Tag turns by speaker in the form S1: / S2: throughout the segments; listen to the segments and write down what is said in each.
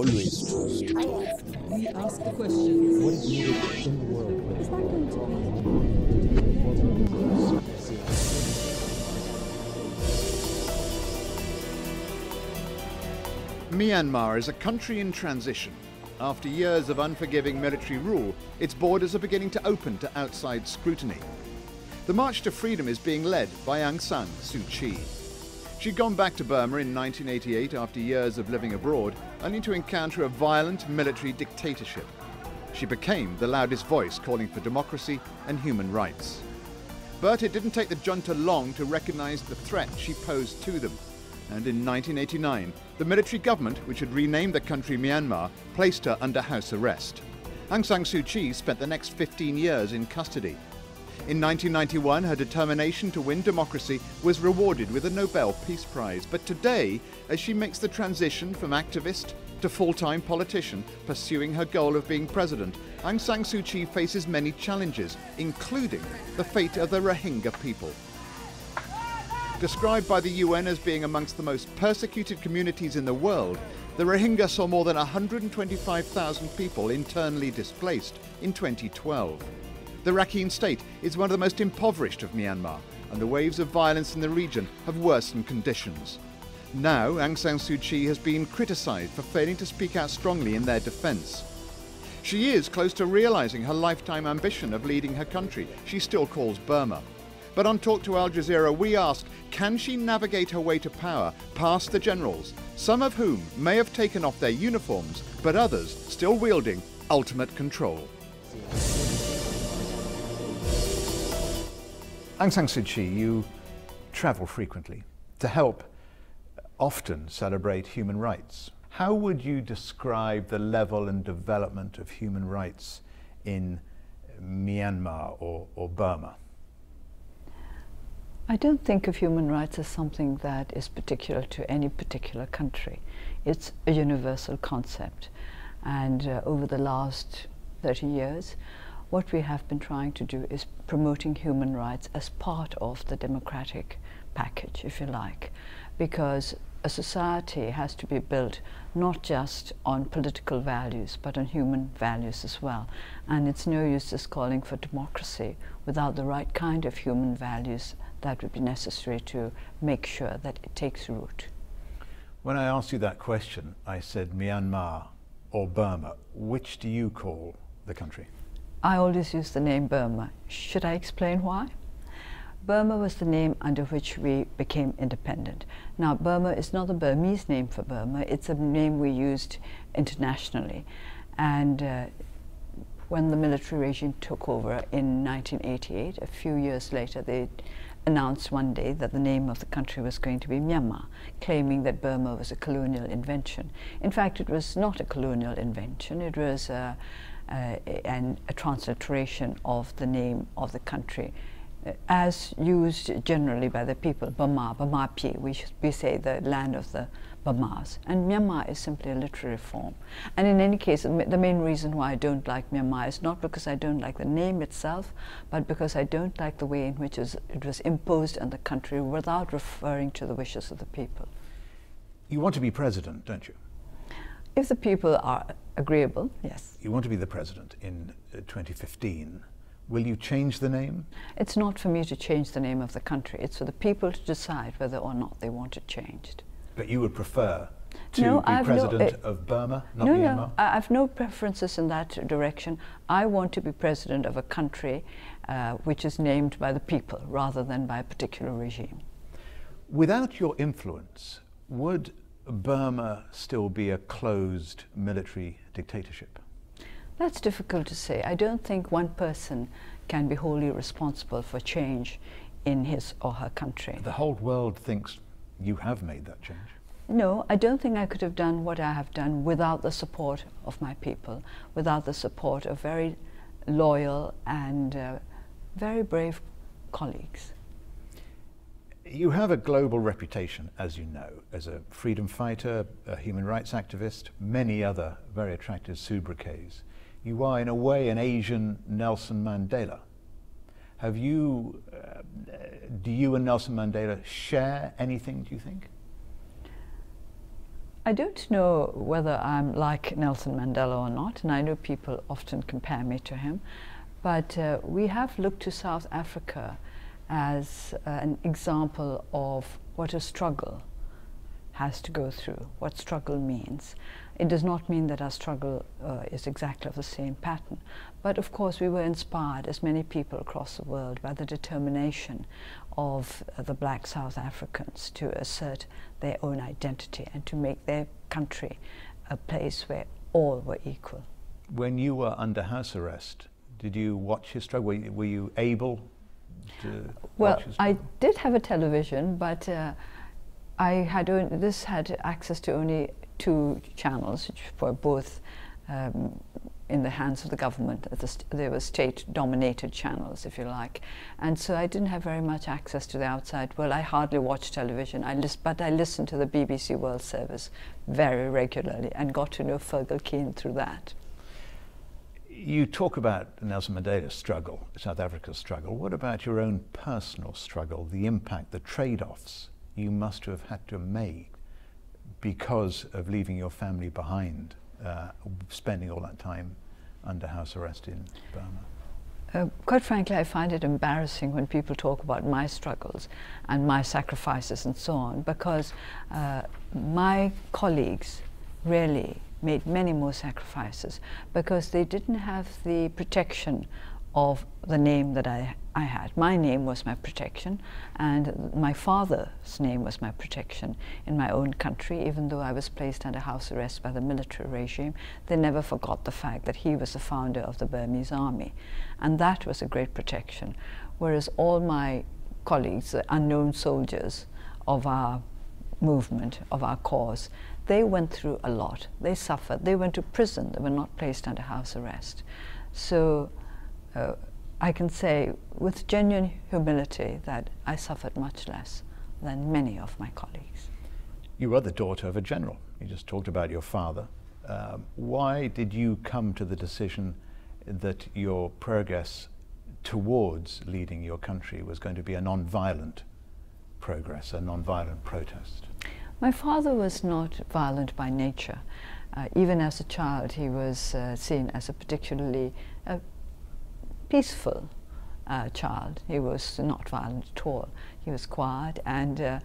S1: always.
S2: We ask the questions.
S1: What is needed in the world?
S3: Myanmar is a country in transition. After years of unforgiving military rule, its borders are beginning to open to outside scrutiny. The march to freedom is being led by Aung San Suu Kyi. She'd gone back to Burma in 1988 after years of living abroad, only to encounter a violent military dictatorship. She became the loudest voice calling for democracy and human rights. But it didn't take the junta long to recognize the threat she posed to them. And in 1989, the military government, which had renamed the country Myanmar, placed her under house arrest. Aung San Suu Kyi spent the next 15 years in custody. In 1991, her determination to win democracy was rewarded with a Nobel Peace Prize. But today, as she makes the transition from activist to full-time politician pursuing her goal of being president, Aung San Suu Kyi faces many challenges, including the fate of the Rohingya people. Described by the UN as being amongst the most persecuted communities in the world, the Rohingya saw more than 125,000 people internally displaced in 2012. The Rakhine state is one of the most impoverished of Myanmar, and the waves of violence in the region have worsened conditions. Now, Aung San Suu Kyi has been criticised for failing to speak out strongly in their defence. She is close to realising her lifetime ambition of leading her country. She still calls Burma. But on Talk to Al Jazeera, we asked can she navigate her way to power past the generals, some of whom may have taken off their uniforms, but others still wielding ultimate control? Aung San Suu Kyi, you travel frequently to help often celebrate human rights. How would you describe the level and development of human rights in Myanmar or, or Burma?
S4: I don't think of human rights as something that is particular to any particular country. It's a universal concept. And uh, over the last 30 years, what we have been trying to do is promoting human rights as part of the democratic package, if you like, because a society has to be built not just on political values, but on human values as well. And it's no use just calling for democracy without the right kind of human values that would be necessary to make sure that it takes root.
S3: When I asked you that question, I said Myanmar or Burma. Which do you call the country?
S4: I always use the name Burma. Should I explain why? Burma was the name under which we became independent. Now, Burma is not the Burmese name for Burma, it's a name we used internationally. And uh, when the military regime took over in 1988, a few years later, they announced one day that the name of the country was going to be Myanmar, claiming that Burma was a colonial invention. In fact, it was not a colonial invention, it was uh, uh, and a transliteration of the name of the country uh, as used generally by the people, Burma, Burma Pi, we, we say the land of the Burmas. And Myanmar is simply a literary form. And in any case, the main reason why I don't like Myanmar is not because I don't like the name itself, but because I don't like the way in which it was imposed on the country without referring to the wishes of the people.
S3: You want to be president, don't you?
S4: If the people are agreeable, yes.
S3: You want to be the president in uh, 2015. Will you change the name?
S4: It's not for me to change the name of the country. It's for the people to decide whether or not they want it changed.
S3: But you would prefer to
S4: no,
S3: be
S4: I've
S3: president
S4: no, uh,
S3: of Burma, not
S4: no,
S3: Myanmar?
S4: No, I have no preferences in that direction. I want to be president of a country uh, which is named by the people rather than by a particular regime.
S3: Without your influence, would Burma still be a closed military dictatorship?
S4: That's difficult to say. I don't think one person can be wholly responsible for change in his or her country.
S3: The whole world thinks you have made that change.
S4: No, I don't think I could have done what I have done without the support of my people, without the support of very loyal and uh, very brave colleagues.
S3: You have a global reputation, as you know, as a freedom fighter, a human rights activist, many other very attractive sobriquets. You are, in a way, an Asian Nelson Mandela. Have you, uh, do you and Nelson Mandela share anything, do you think?
S4: I don't know whether I'm like Nelson Mandela or not, and I know people often compare me to him, but uh, we have looked to South Africa as uh, an example of what a struggle has to go through, what struggle means. It does not mean that our struggle uh, is exactly of the same pattern, but of course we were inspired, as many people across the world, by the determination of uh, the black South Africans to assert their own identity and to make their country a place where all were equal.
S3: When you were under house arrest, did you watch his struggle? Were you, were you able
S4: Well, I did have a television, but uh, I had this had access to only two channels, which were both um, in the hands of the government. They were state-dominated channels, if you like, and so I didn't have very much access to the outside world. I hardly watched television, I but I listened to the BBC World Service very regularly and got to know Fergal Keane through that.
S3: You talk about Nelson Mandela's struggle, South Africa's struggle. What about your own personal struggle, the impact, the trade offs you must have had to make because of leaving your family behind, uh, spending all that time under house arrest in Burma?
S4: Uh, quite frankly, I find it embarrassing when people talk about my struggles and my sacrifices and so on, because uh, my colleagues really made many more sacrifices because they didn't have the protection of the name that I, I had. My name was my protection, and my father's name was my protection in my own country, even though I was placed under house arrest by the military regime. They never forgot the fact that he was the founder of the Burmese army, and that was a great protection. Whereas all my colleagues, the unknown soldiers of our movement, of our cause, they went through a lot. They suffered. They went to prison. They were not placed under house arrest. So uh, I can say with genuine humility that I suffered much less than many of my colleagues.
S3: You are the daughter of a general. You just talked about your father. Um, why did you come to the decision that your progress towards leading your country was going to be a non-violent progress, a non-violent protest?
S4: My father was not violent by nature. Uh, even as a child, he was uh, seen as a particularly uh, peaceful uh, child. He was not violent at all. He was quiet, and uh,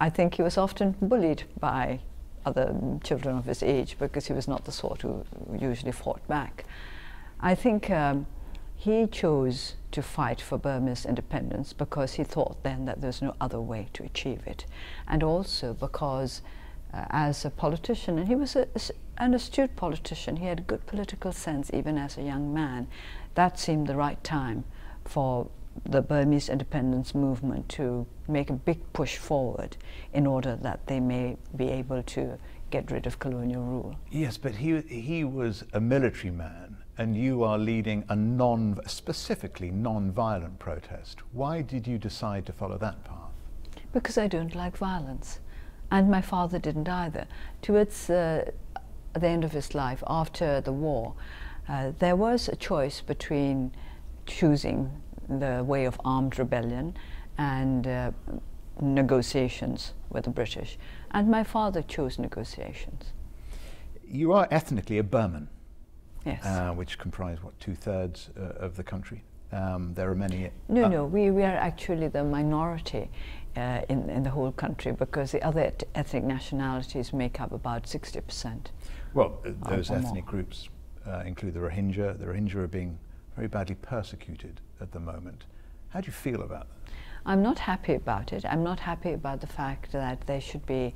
S4: I think he was often bullied by other children of his age because he was not the sort who usually fought back. I think um, he chose to fight for Burma's independence because he thought then that there's no other way to achieve it, and also because uh, as a politician, and he was a, an astute politician, he had good political sense even as a young man, that seemed the right time for the Burmese independence movement to make a big push forward in order that they may be able to get rid of colonial rule.
S3: Yes, but he, he was a military man, and you are leading a non, specifically non-violent protest. Why did you decide to follow that path?
S4: Because I don't like violence. And my father didn't either. Towards uh, the end of his life, after the war, uh, there was a choice between choosing the way of armed rebellion and uh, negotiations with the British. And my father chose negotiations.
S3: You are ethnically a Burman,
S4: Yes.
S3: uh, which comprise, what, two-thirds uh, of the country? Um, there are many...
S4: no,
S3: uh,
S4: no, we, we are actually the minority uh, in, in the whole country because the other et- ethnic nationalities make up about 60%.
S3: Well, uh, those ethnic
S4: more.
S3: groups uh, include the Rohingya. The Rohingya are being very badly persecuted at the moment. How do you feel about that?
S4: I'm not happy about it. I'm not happy about the fact that there should be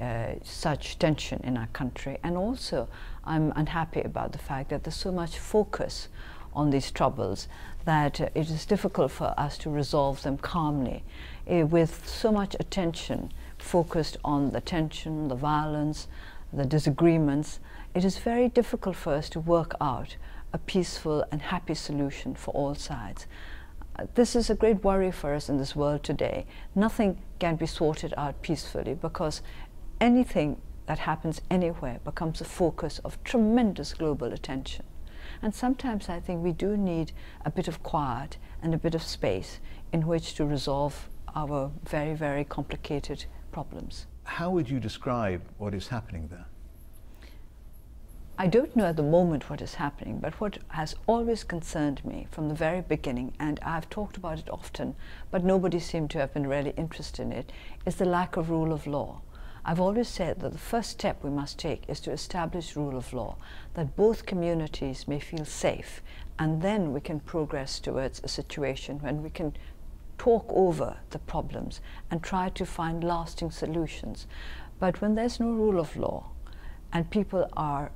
S4: uh, such tension in our country. And also, I'm unhappy about the fact that there's so much focus on these troubles that uh, it is difficult for us to resolve them calmly uh, with so much attention focused on the tension, the violence, the disagreements. It is very difficult for us to work out a peaceful and happy solution for all sides. This is a great worry for us in this world today. Nothing can be sorted out peacefully because anything that happens anywhere becomes a focus of tremendous global attention. And sometimes I think we do need a bit of quiet and a bit of space in which to resolve our very, very complicated problems.
S3: How would you describe what is happening there?
S4: I don't know at the moment what is happening, but what has always concerned me from the very beginning, and I've talked about it often, but nobody seemed to have been really interested in it, is the lack of rule of law. I've always said that the first step we must take is to establish rule of law, that both communities may feel safe, and then we can progress towards a situation when we can talk over the problems and try to find lasting solutions. But when there's no rule of law and people are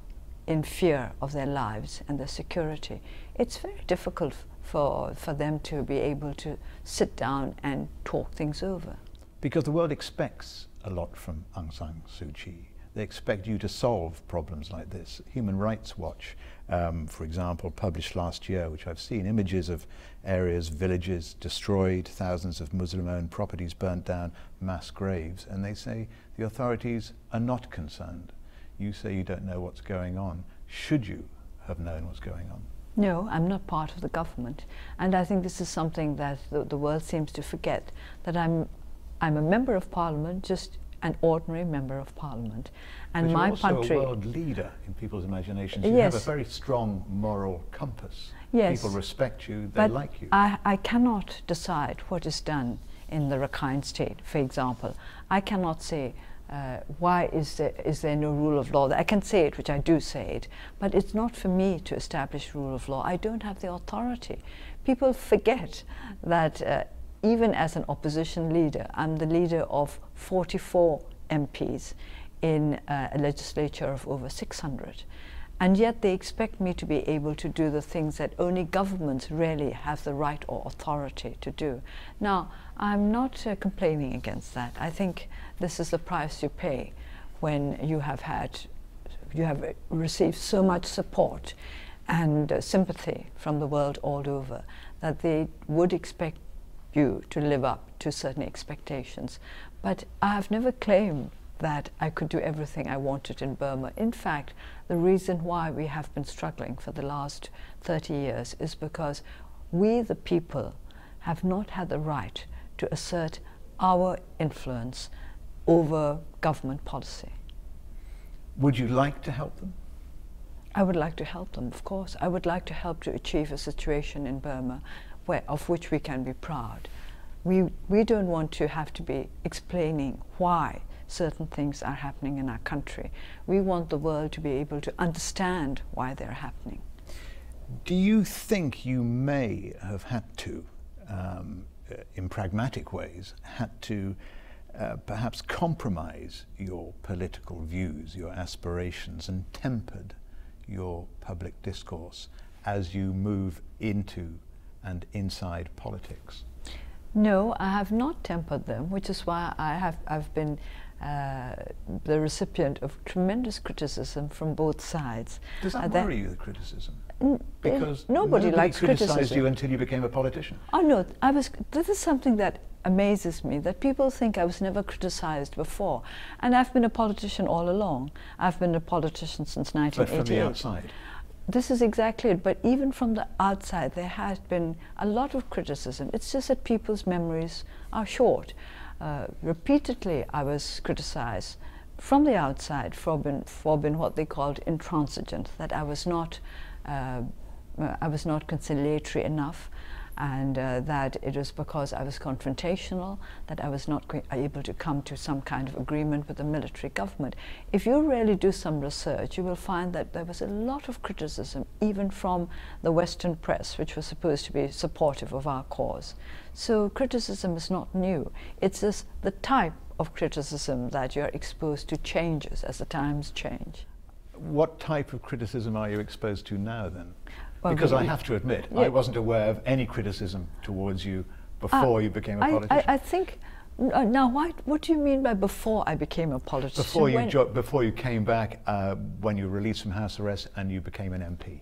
S4: in fear of their lives and their security, it's very difficult for, for them to be able to sit down and talk things over.
S3: Because the world expects a lot from Aung San Suu Kyi. They expect you to solve problems like this. Human Rights Watch, um, for example, published last year, which I've seen images of areas, villages destroyed, thousands of Muslim owned properties burnt down, mass graves, and they say the authorities are not concerned. You say you don't know what's going on. Should you have known what's going on?
S4: No, I'm not part of the government. And I think this is something that the, the world seems to forget that I'm, I'm a member of parliament, just an ordinary member of parliament. And
S3: but
S4: my
S3: you're also
S4: country.
S3: a world leader in people's imaginations. You
S4: Yes.
S3: have a very strong moral compass.
S4: Yes.
S3: People respect you, they
S4: but
S3: like you.
S4: I, I cannot decide what is done in the Rakhine state, for example. I cannot say uh, why is there, is there no rule of law. I can say it, which I do say it, but it's not for me to establish rule of law. I don't have the authority. People forget that uh, even as an opposition leader, I'm the leader of 44 MPs in uh, a legislature of over 600. And yet they expect me to be able to do the things that only governments really have the right or authority to do. Now, I'm not uh, complaining against that. I think this is the price you pay when you have had, you have received so much support and uh, sympathy from the world all over that they would expect you to live up to certain expectations. But I have never claimed that I could do everything I wanted in Burma. In fact, the reason why we have been struggling for the last 30 years is because we, the people, have not had the right to assert our influence over government policy.
S3: Would you like to help them?
S4: I would like to help them, of course. I would like to help to achieve a situation in Burma where, of which we can be proud. We, we don't want to have to be explaining why certain things are happening in our country. We want the world to be able to understand why they're happening.
S3: Do you think you may have had to, um, uh, in pragmatic ways, had to uh, perhaps compromise your political views, your aspirations, and tempered your public discourse as you move into and inside politics?
S4: No, I have not tempered them, which is why I have I've been uh, the recipient of tremendous criticism from both sides.
S3: Does that
S4: Uh, that-
S3: worry you, the criticism? Because
S4: nobody, likes
S3: criticized
S4: criticism.
S3: you until you became a politician.
S4: Oh no, I was. This is something that amazes me that people think I was never criticized before, and I've been a politician all along. I've been a politician since
S3: But from the outside.
S4: This is exactly it. But even from the outside, there has been a lot of criticism. It's just that people's memories are short. Uh, repeatedly, I was criticized from the outside for being, for being what they called intransigent, that I was not, uh, uh, I was not conciliatory enough, and uh, that it was because I was confrontational, that I was not able to come to some kind of agreement with the military government. If you really do some research, you will find that there was a lot of criticism, even from the Western press, which was supposed to be supportive of our cause. So criticism is not new. It's just the type of criticism that you're exposed to changes as the times change.
S3: What type of criticism are you exposed to now then?
S4: Well,
S3: because I have to admit,
S4: Yeah.
S3: I wasn't aware of any criticism towards you before
S4: Ah,
S3: you became a politician.
S4: I, I think. uh, Now, why, what do you mean by before I became a politician?
S3: before you
S4: When-
S3: before you came back, uh, when you were released from house arrest and you became an MP.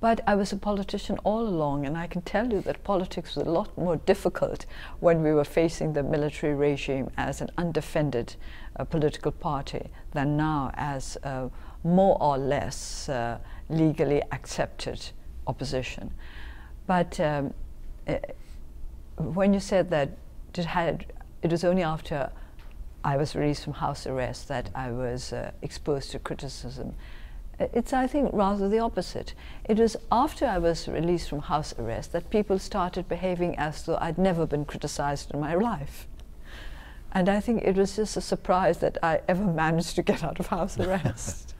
S4: But I was a politician all along, and I can tell you that politics was a lot more difficult when we were facing the military regime as an undefended uh, political party than now as uh, more or less uh, legally accepted opposition. But um, uh, when you said that it had, it was only after I was released from house arrest, that I was uh, exposed to criticism. Uh, It's, I think, rather the opposite. It was after I was released from house arrest that people started behaving as though I'd never been criticized in my life. And I think it was just a surprise that I ever managed to get out of house arrest.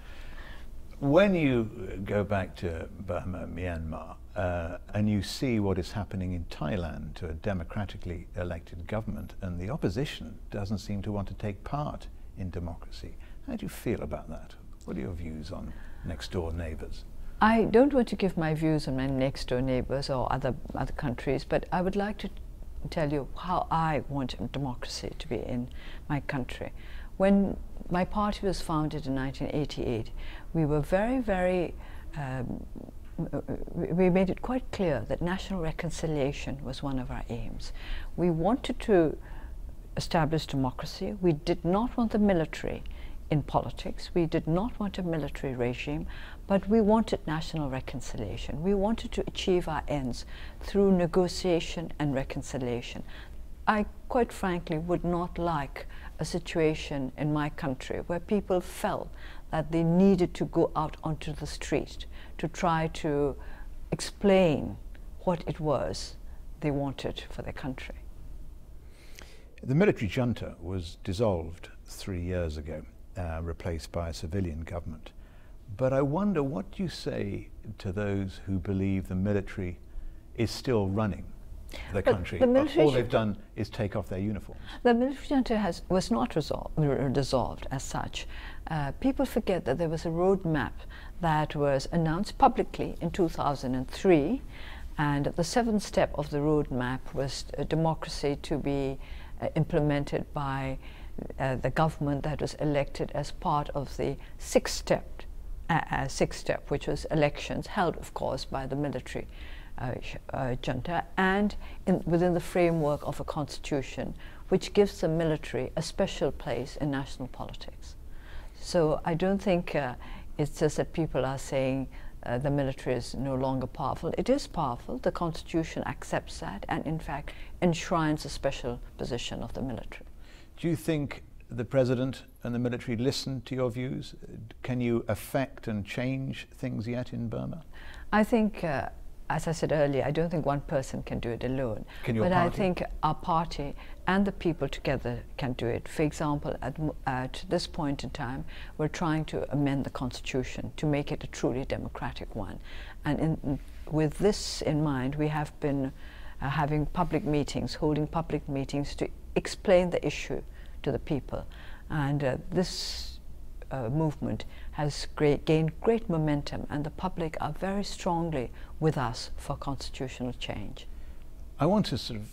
S3: When you go back to Burma, Myanmar, uh, and you see what is happening in Thailand to a democratically elected government, and the opposition doesn't seem to want to take part in democracy, how do you feel about that? What are your views on next door neighbours?
S4: I don't want to give my views on my next door neighbors or other, other countries, but I would like to tell you how I want democracy to be in my country. When my party was founded in 1988, we were very, very, um, we we made it quite clear that national reconciliation was one of our aims. We wanted to establish democracy. We did not want the military in politics. We did not want a military regime, but we wanted national reconciliation. We wanted to achieve our ends through negotiation and reconciliation. I quite frankly would not like a situation in my country where people felt that they needed to go out onto the street to try to explain what it was they wanted for their country.
S3: The military junta was dissolved three years ago, uh, replaced by a civilian government. But I wonder what you say to those who believe the military is still running the
S4: But
S3: country.
S4: the military
S3: all they've done is take off their uniforms.
S4: The military junta has, was not resolved, dissolved as such. Uh, people forget that there was a roadmap that was announced publicly in 2003, and the seventh step of the roadmap was uh, democracy to be uh, implemented by uh, the government that was elected as part of the sixth step, uh, uh, sixth step, which was elections held, of course, by the military junta and in, within the framework of a constitution which gives the military a special place in national politics. So I don't think uh, it's just that people are saying uh, the military is no longer powerful. It is powerful. The constitution accepts that and, in fact, enshrines a special position of the military.
S3: Do you think the president and the military listen to your views? Can you affect and change things yet in Burma?
S4: I think, uh, as I said earlier, I don't think one person can do it alone. But I think our party and the people together can do it. For example, at, at this point in time, we're trying to amend the constitution to make it a truly democratic one. And in, with this in mind, we have been uh, having public meetings, holding public meetings to explain the issue to the people. And uh, this uh, movement has great, gained great momentum, and the public are very strongly with us for constitutional change.
S3: I want to sort of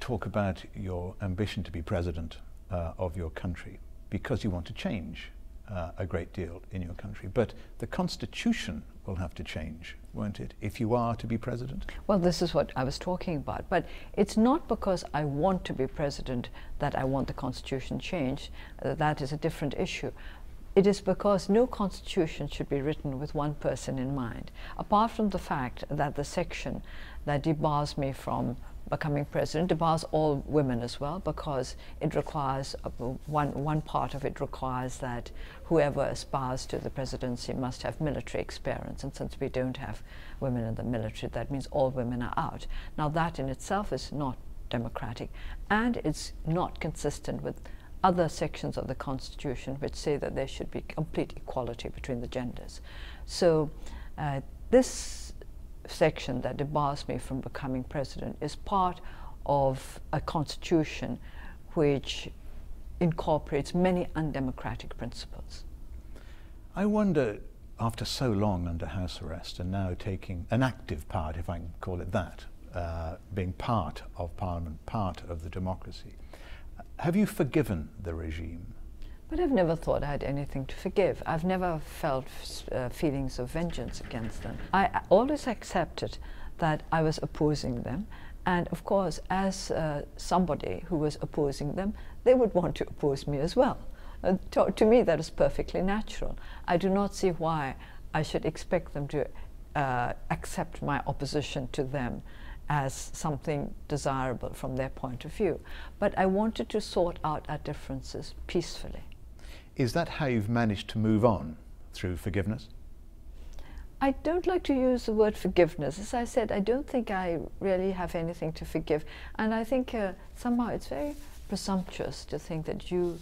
S3: talk about your ambition to be president uh, of your country because you want to change uh, a great deal in your country. But the constitution will have to change, won't it, if you are to be president?
S4: Well, this is what I was talking about. But it's not because I want to be president that I want the constitution changed. Uh, that is a different issue. It is because no constitution should be written with one person in mind. Apart from the fact that the section that debars me from becoming president debars all women as well because it requires uh, one one part of it requires that whoever aspires to the presidency must have military experience and since we don't have women in the military that means all women are out now that in itself is not democratic and it's not consistent with other sections of the constitution which say that there should be complete equality between the genders so uh, this section that debars me from becoming president is part of a constitution which incorporates many undemocratic principles.
S3: I wonder, after so long under house arrest and now taking an active part, if I can call it that, uh, being part of Parliament, part of the democracy, have you forgiven the regime?
S4: But I've never thought I had anything to forgive. I've never felt uh, feelings of vengeance against them. I always accepted that I was opposing them. And of course, as uh, somebody who was opposing them, they would want to oppose me as well. Uh, to, to me, that is perfectly natural. I do not see why I should expect them to uh, accept my opposition to them as something desirable from their point of view. But I wanted to sort out our differences peacefully.
S3: Is that how you've managed to move on through forgiveness?
S4: I don't like to use the word forgiveness. As I said, I don't think I really have anything to forgive. And I think uh, somehow it's very presumptuous to think that you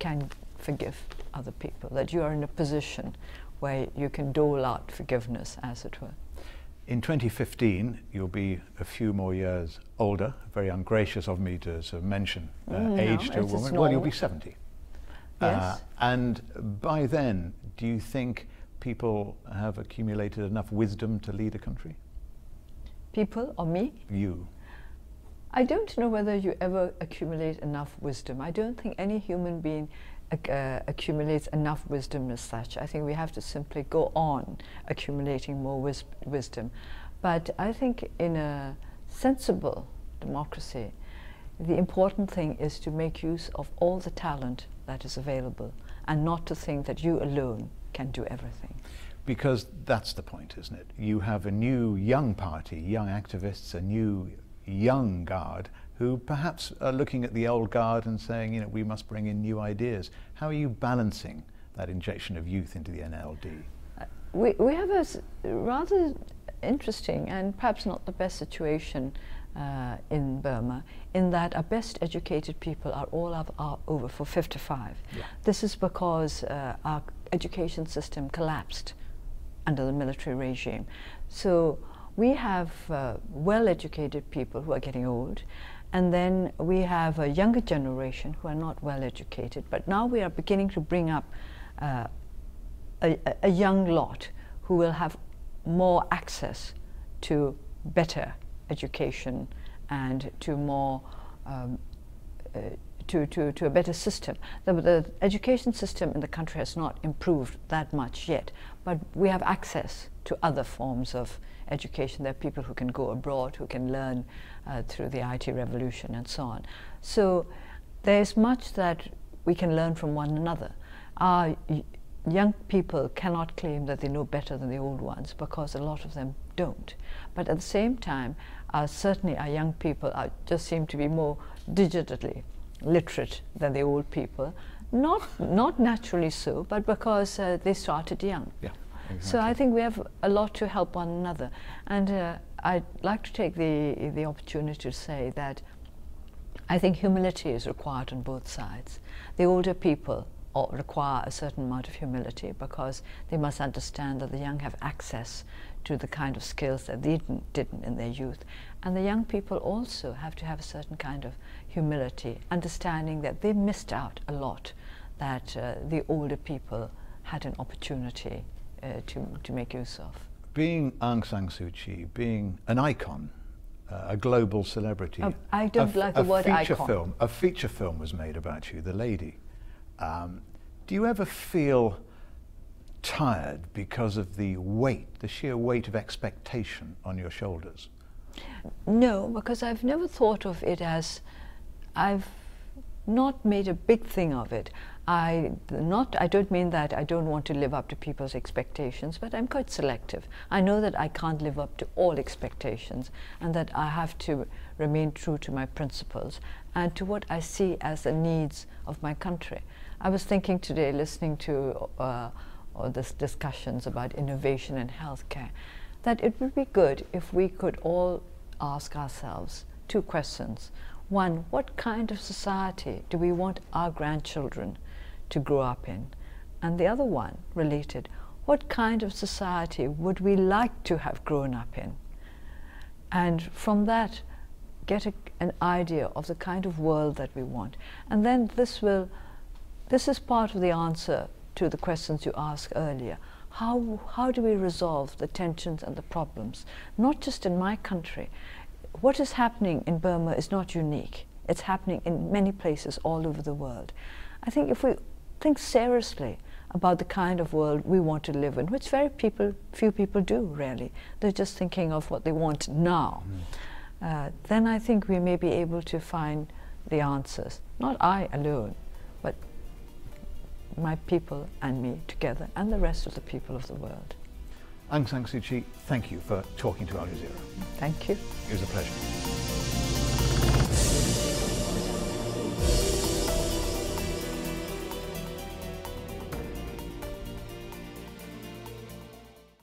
S4: can forgive other people, that you are in a position where you can dole out forgiveness, as it were.
S3: In 2015, you'll be a few more years older. Very ungracious of me to sort of mention uh,
S4: Mm,
S3: age to a woman. Well, you'll be 70.
S4: Yes.
S3: Uh, and by then, do you think people have accumulated enough wisdom to lead a country?
S4: People or me?
S3: You.
S4: I don't know whether you ever accumulate enough wisdom. I don't think any human being uh, accumulates enough wisdom as such. I think we have to simply go on accumulating more wis- wisdom. But I think in a sensible democracy, the important thing is to make use of all the talent that is available and not to think that you alone can do everything.
S3: Because that's the point, isn't it? You have a new young party, young activists, a new young guard who perhaps are looking at the old guard and saying, you know, we must bring in new ideas. How are you balancing that injection of youth into the NLD?
S4: we, we have a s- rather interesting and perhaps not the best situation uh, in Burma in that our best educated people are all of, are over for 55.
S3: Yeah.
S4: This is because uh, our education system collapsed under the military regime. So we have uh, well educated people who are getting old. And then we have a younger generation who are not well educated. But now we are beginning to bring up uh, a, a- young lot who will have more access to better education and to more um, uh, to, to, to a better system. The, the education system in the country has not improved that much yet, but we have access to other forms of education. There are people who can go abroad, who can learn uh, through the IT revolution and so on. So there's much that we can learn from one another. Our young people cannot claim that they know better than the old ones because a lot of them don't. But at the same time, uh, certainly our young people are, just seem to be more digitally literate than the old people. Not, not naturally so, but because uh, they started young.
S3: Yeah,
S4: So I think we have a lot to help one another. And uh, I'd like to take the, the opportunity to say that I think humility is required on both sides. The older people require a certain amount of humility because they must understand that the young have access to the kind of skills that they didn't, didn't in their youth. And the young people also have to have a certain kind of humility, understanding that they missed out a lot, that uh, the older people had an opportunity uh, to, to make use of.
S3: Being Aung San Suu Kyi, being an icon, uh, a global celebrity.
S4: Um, I don't like the
S3: a
S4: word
S3: feature
S4: icon.
S3: Film, a feature film was made about you, The Lady. Um, do you ever feel tired because of the weight, the sheer weight of expectation on your shoulders?
S4: No, because I've never thought of it as I've not made a big thing of it. I not I don't mean that I don't want to live up to people's expectations, but I'm quite selective. I know that I can't live up to all expectations and that I have to remain true to my principles and to what I see as the needs of my country. I was thinking today listening to uh, all this discussions about innovation in healthcare that it would be good if we could all ask ourselves two questions. One, what kind of society do we want our grandchildren to grow up in? And the other one, related, what kind of society would we like to have grown up in? And from that, get a, an idea of the kind of world that we want. And then this will, this is part of the answer to the questions you asked earlier. How, how do we resolve the tensions and the problems, not just in my country? What is happening in Burma is not unique. It's happening in many places all over the world. I think if we think seriously about the kind of world we want to live in, which very people, few people do really, they're just thinking of what they want now, uh, then I think we may be able to find the answers. Not I alone, but my people and me together, and the rest of the people of the world.
S3: Aung San Suu Kyi, thank you for talking to Al Jazeera.
S4: Thank you.
S3: It was a pleasure.